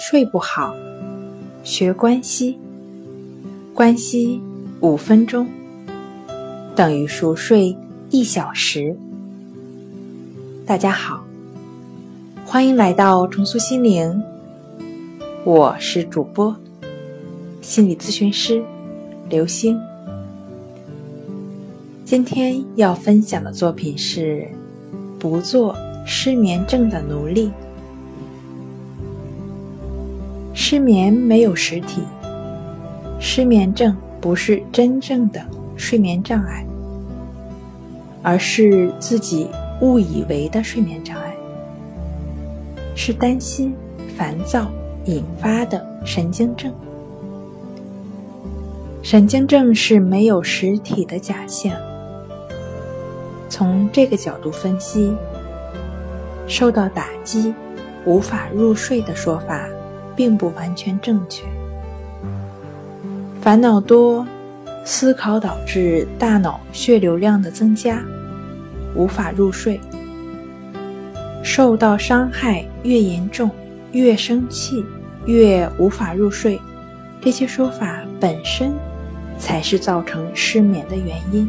睡不好，学关西。关西五分钟等于熟睡一小时。大家好，欢迎来到重塑心灵，我是主播心理咨询师刘星。今天要分享的作品是《不做失眠症的奴隶》。失眠没有实体，失眠症不是真正的睡眠障碍，而是自己误以为的睡眠障碍，是担心、烦躁引发的神经症。神经症是没有实体的假象。从这个角度分析，受到打击、无法入睡的说法，并不完全正确。烦恼多，思考导致大脑血流量的增加，无法入睡。受到伤害越严重，越生气，越无法入睡。这些说法本身才是造成失眠的原因。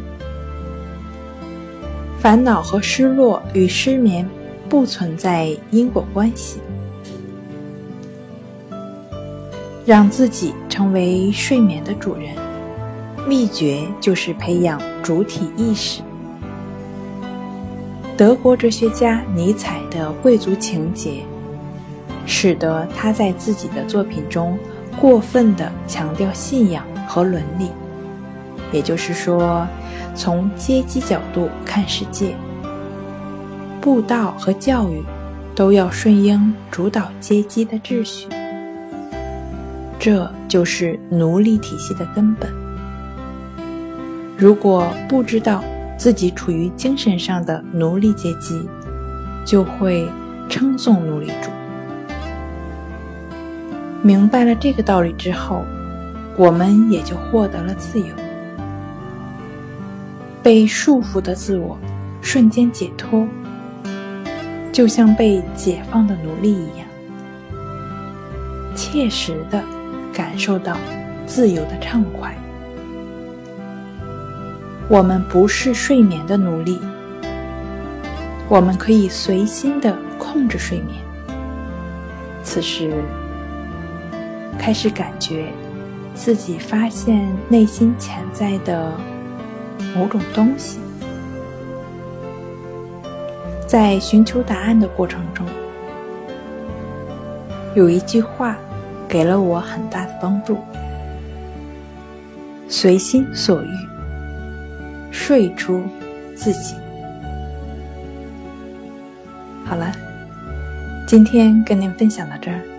烦恼和失落与失眠不存在因果关系。让自己成为睡眠的主人，秘诀就是培养主体意识。德国哲学家尼采的贵族情节，使得他在自己的作品中过分的强调信仰和伦理，也就是说。从阶级角度看世界，布道和教育都要顺应主导阶级的秩序，这就是奴隶体系的根本。如果不知道自己处于精神上的奴隶阶级，就会称颂奴隶主。明白了这个道理之后，我们也就获得了自由。被束缚的自我瞬间解脱，就像被解放的奴隶一样，切实的感受到自由的畅快。我们不是睡眠的奴隶，我们可以随心的控制睡眠。此时，开始感觉自己发现内心潜在的。某种东西，在寻求答案的过程中，有一句话给了我很大的帮助：随心所欲，睡出自己。好了，今天跟您分享到这儿。